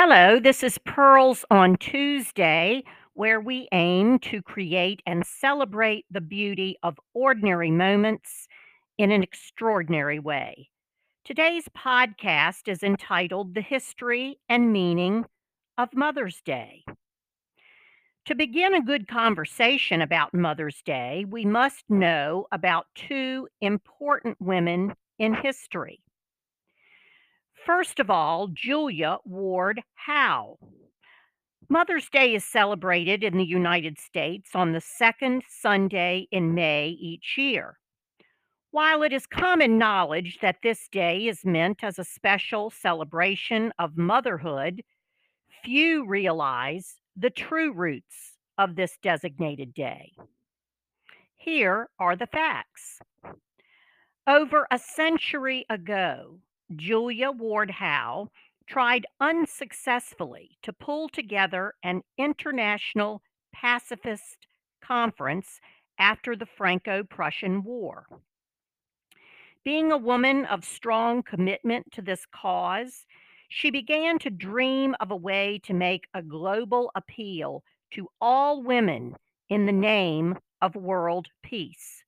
Hello, this is Pearls on Tuesday, where we aim to create and celebrate the beauty of ordinary moments in an extraordinary way. Today's podcast is entitled The History and Meaning of Mother's Day. To begin a good conversation about Mother's Day, we must know about two important women in history. First of all, Julia Ward Howe. Mother's Day is celebrated in the United States on the second Sunday in May each year. While it is common knowledge that this day is meant as a special celebration of motherhood, few realize the true roots of this designated day. Here are the facts. Over a century ago, Julia Ward Howe tried unsuccessfully to pull together an international pacifist conference after the Franco Prussian War. Being a woman of strong commitment to this cause, she began to dream of a way to make a global appeal to all women in the name of world peace.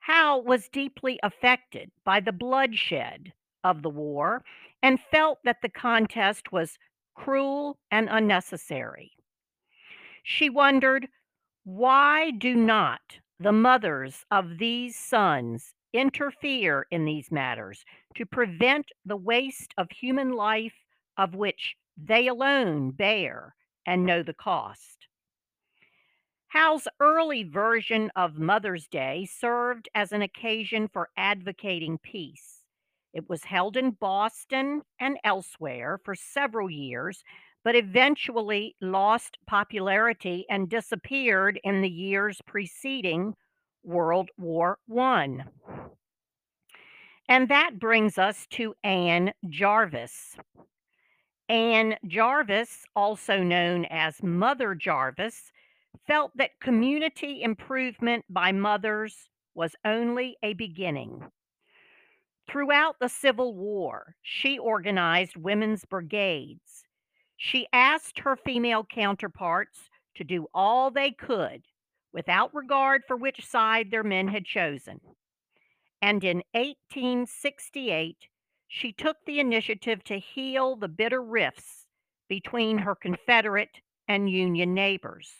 Howe was deeply affected by the bloodshed of the war and felt that the contest was cruel and unnecessary. She wondered, why do not the mothers of these sons interfere in these matters to prevent the waste of human life of which they alone bear and know the cost? Howe's early version of Mother's Day served as an occasion for advocating peace. It was held in Boston and elsewhere for several years, but eventually lost popularity and disappeared in the years preceding World War I. And that brings us to Anne Jarvis. Anne Jarvis, also known as Mother Jarvis, felt that community improvement by mothers was only a beginning. Throughout the Civil War, she organized women's brigades. She asked her female counterparts to do all they could without regard for which side their men had chosen. And in 1868, she took the initiative to heal the bitter rifts between her Confederate and Union neighbors.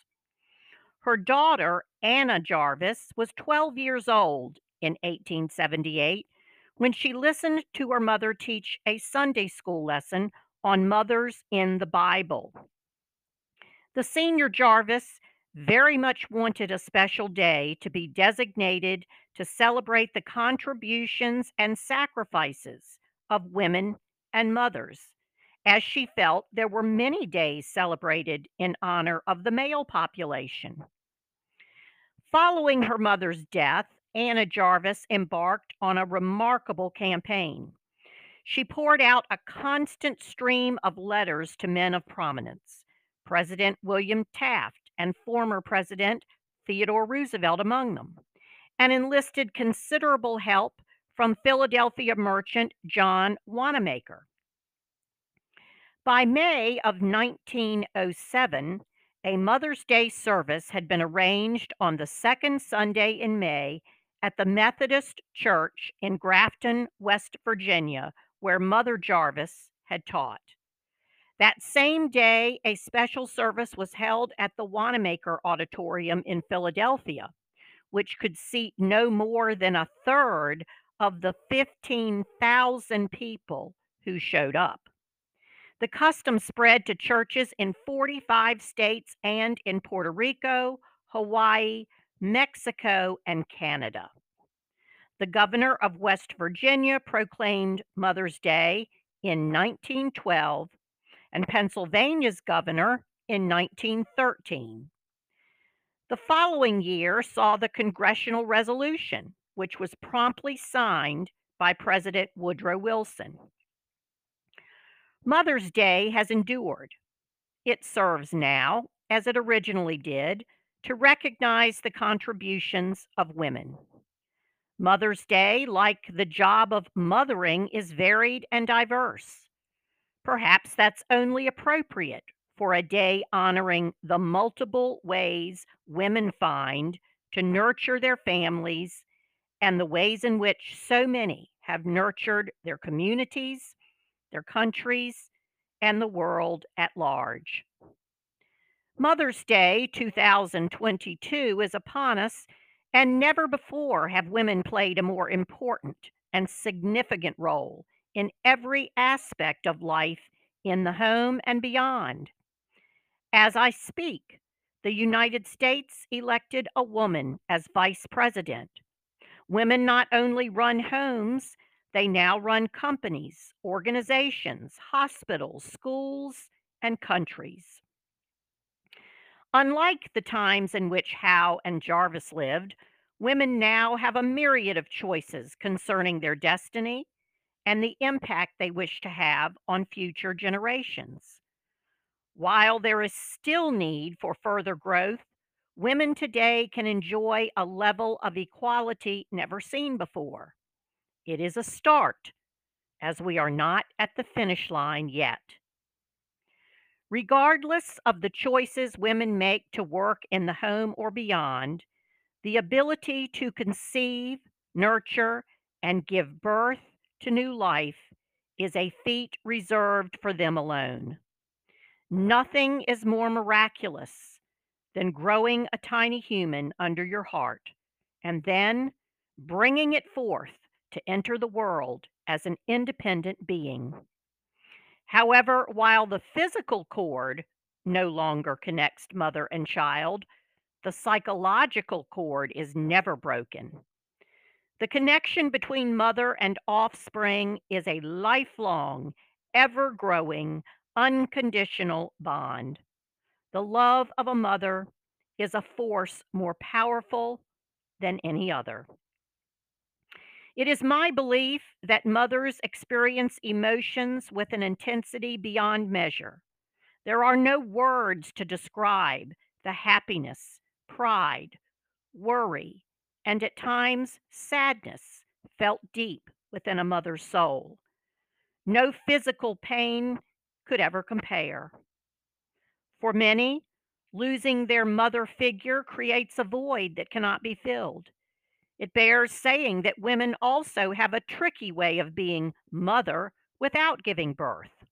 Her daughter, Anna Jarvis, was 12 years old in 1878 when she listened to her mother teach a Sunday school lesson on mothers in the Bible. The senior Jarvis very much wanted a special day to be designated to celebrate the contributions and sacrifices of women and mothers, as she felt there were many days celebrated in honor of the male population. Following her mother's death, Anna Jarvis embarked on a remarkable campaign. She poured out a constant stream of letters to men of prominence, President William Taft and former President Theodore Roosevelt among them, and enlisted considerable help from Philadelphia merchant John Wanamaker. By May of 1907, a Mother's Day service had been arranged on the second Sunday in May at the Methodist Church in Grafton, West Virginia, where Mother Jarvis had taught. That same day, a special service was held at the Wanamaker Auditorium in Philadelphia, which could seat no more than a third of the 15,000 people who showed up. The custom spread to churches in 45 states and in Puerto Rico, Hawaii, Mexico, and Canada. The governor of West Virginia proclaimed Mother's Day in 1912 and Pennsylvania's governor in 1913. The following year saw the congressional resolution, which was promptly signed by President Woodrow Wilson. Mother's Day has endured. It serves now, as it originally did, to recognize the contributions of women. Mother's Day, like the job of mothering, is varied and diverse. Perhaps that's only appropriate for a day honoring the multiple ways women find to nurture their families and the ways in which so many have nurtured their communities, their countries, and the world at large. Mother's Day 2022 is upon us, and never before have women played a more important and significant role in every aspect of life in the home and beyond. As I speak, the United States elected a woman as vice president. Women not only run homes, they now run companies, organizations, hospitals, schools, and countries. Unlike the times in which Howe and Jarvis lived, women now have a myriad of choices concerning their destiny and the impact they wish to have on future generations. While there is still need for further growth, women today can enjoy a level of equality never seen before. It is a start, as we are not at the finish line yet. Regardless of the choices women make to work in the home or beyond, the ability to conceive, nurture, and give birth to new life is a feat reserved for them alone. Nothing is more miraculous than growing a tiny human under your heart and then bringing it forth to enter the world as an independent being. However, while the physical cord no longer connects mother and child, the psychological cord is never broken. The connection between mother and offspring is a lifelong, ever growing, unconditional bond. The love of a mother is a force more powerful than any other. It is my belief that mothers experience emotions with an intensity beyond measure. There are no words to describe the happiness, pride, worry, and at times sadness felt deep within a mother's soul. No physical pain could ever compare. For many, losing their mother figure creates a void that cannot be filled. It bears saying that women also have a tricky way of being mother without giving birth.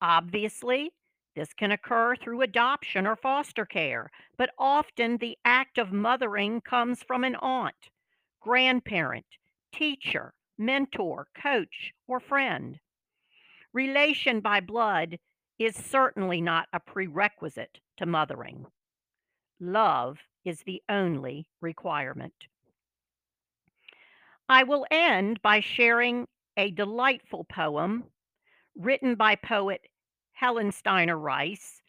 Obviously, this can occur through adoption or foster care, but often the act of mothering comes from an aunt, grandparent, teacher, mentor, coach, or friend. Relation by blood is certainly not a prerequisite to mothering. Love is the only requirement. I will end by sharing a delightful poem written by poet Helen Steiner Rice,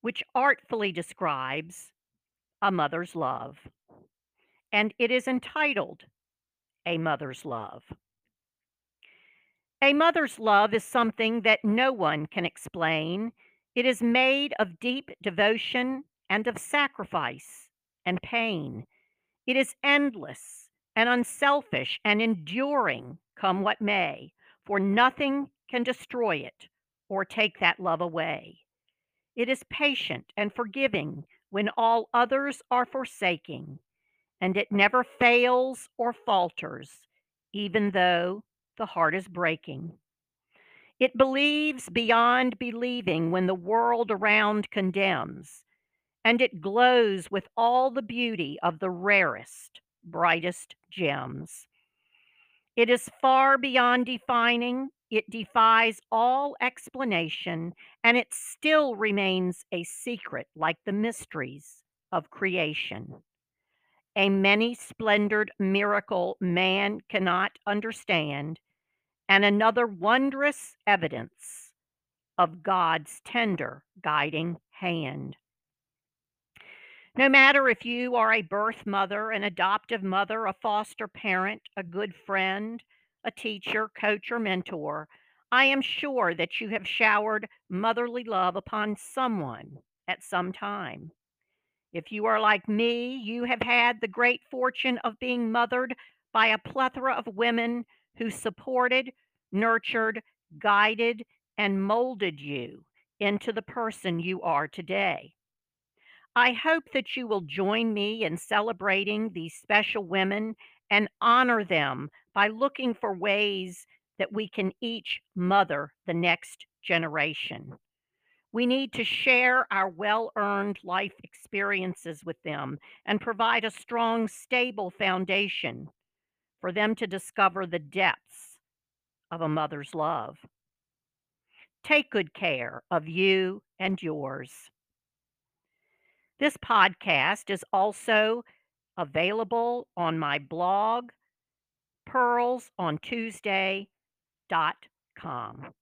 which artfully describes a mother's love. And it is entitled A Mother's Love. A mother's love is something that no one can explain. It is made of deep devotion and of sacrifice and pain. It is endless and unselfish and enduring, come what may, for nothing can destroy it or take that love away. It is patient and forgiving when all others are forsaking, and it never fails or falters, even though the heart is breaking. It believes beyond believing when the world around condemns, and it glows with all the beauty of the rarest, brightest gems. It is far beyond defining, it defies all explanation, and it still remains a secret like the mysteries of creation. A many splendored miracle man cannot understand, and another wondrous evidence of God's tender guiding hand. No matter if you are a birth mother, an adoptive mother, a foster parent, a good friend, a teacher, coach, or mentor, I am sure that you have showered motherly love upon someone at some time. If you are like me, you have had the great fortune of being mothered by a plethora of women who supported, nurtured, guided, and molded you into the person you are today. I hope that you will join me in celebrating these special women and honor them by looking for ways that we can each mother the next generation. We need to share our well earned life experiences with them and provide a strong, stable foundation for them to discover the depths of a mother's love. Take good care of you and yours. This podcast is also available on my blog, pearlsontuesday.com.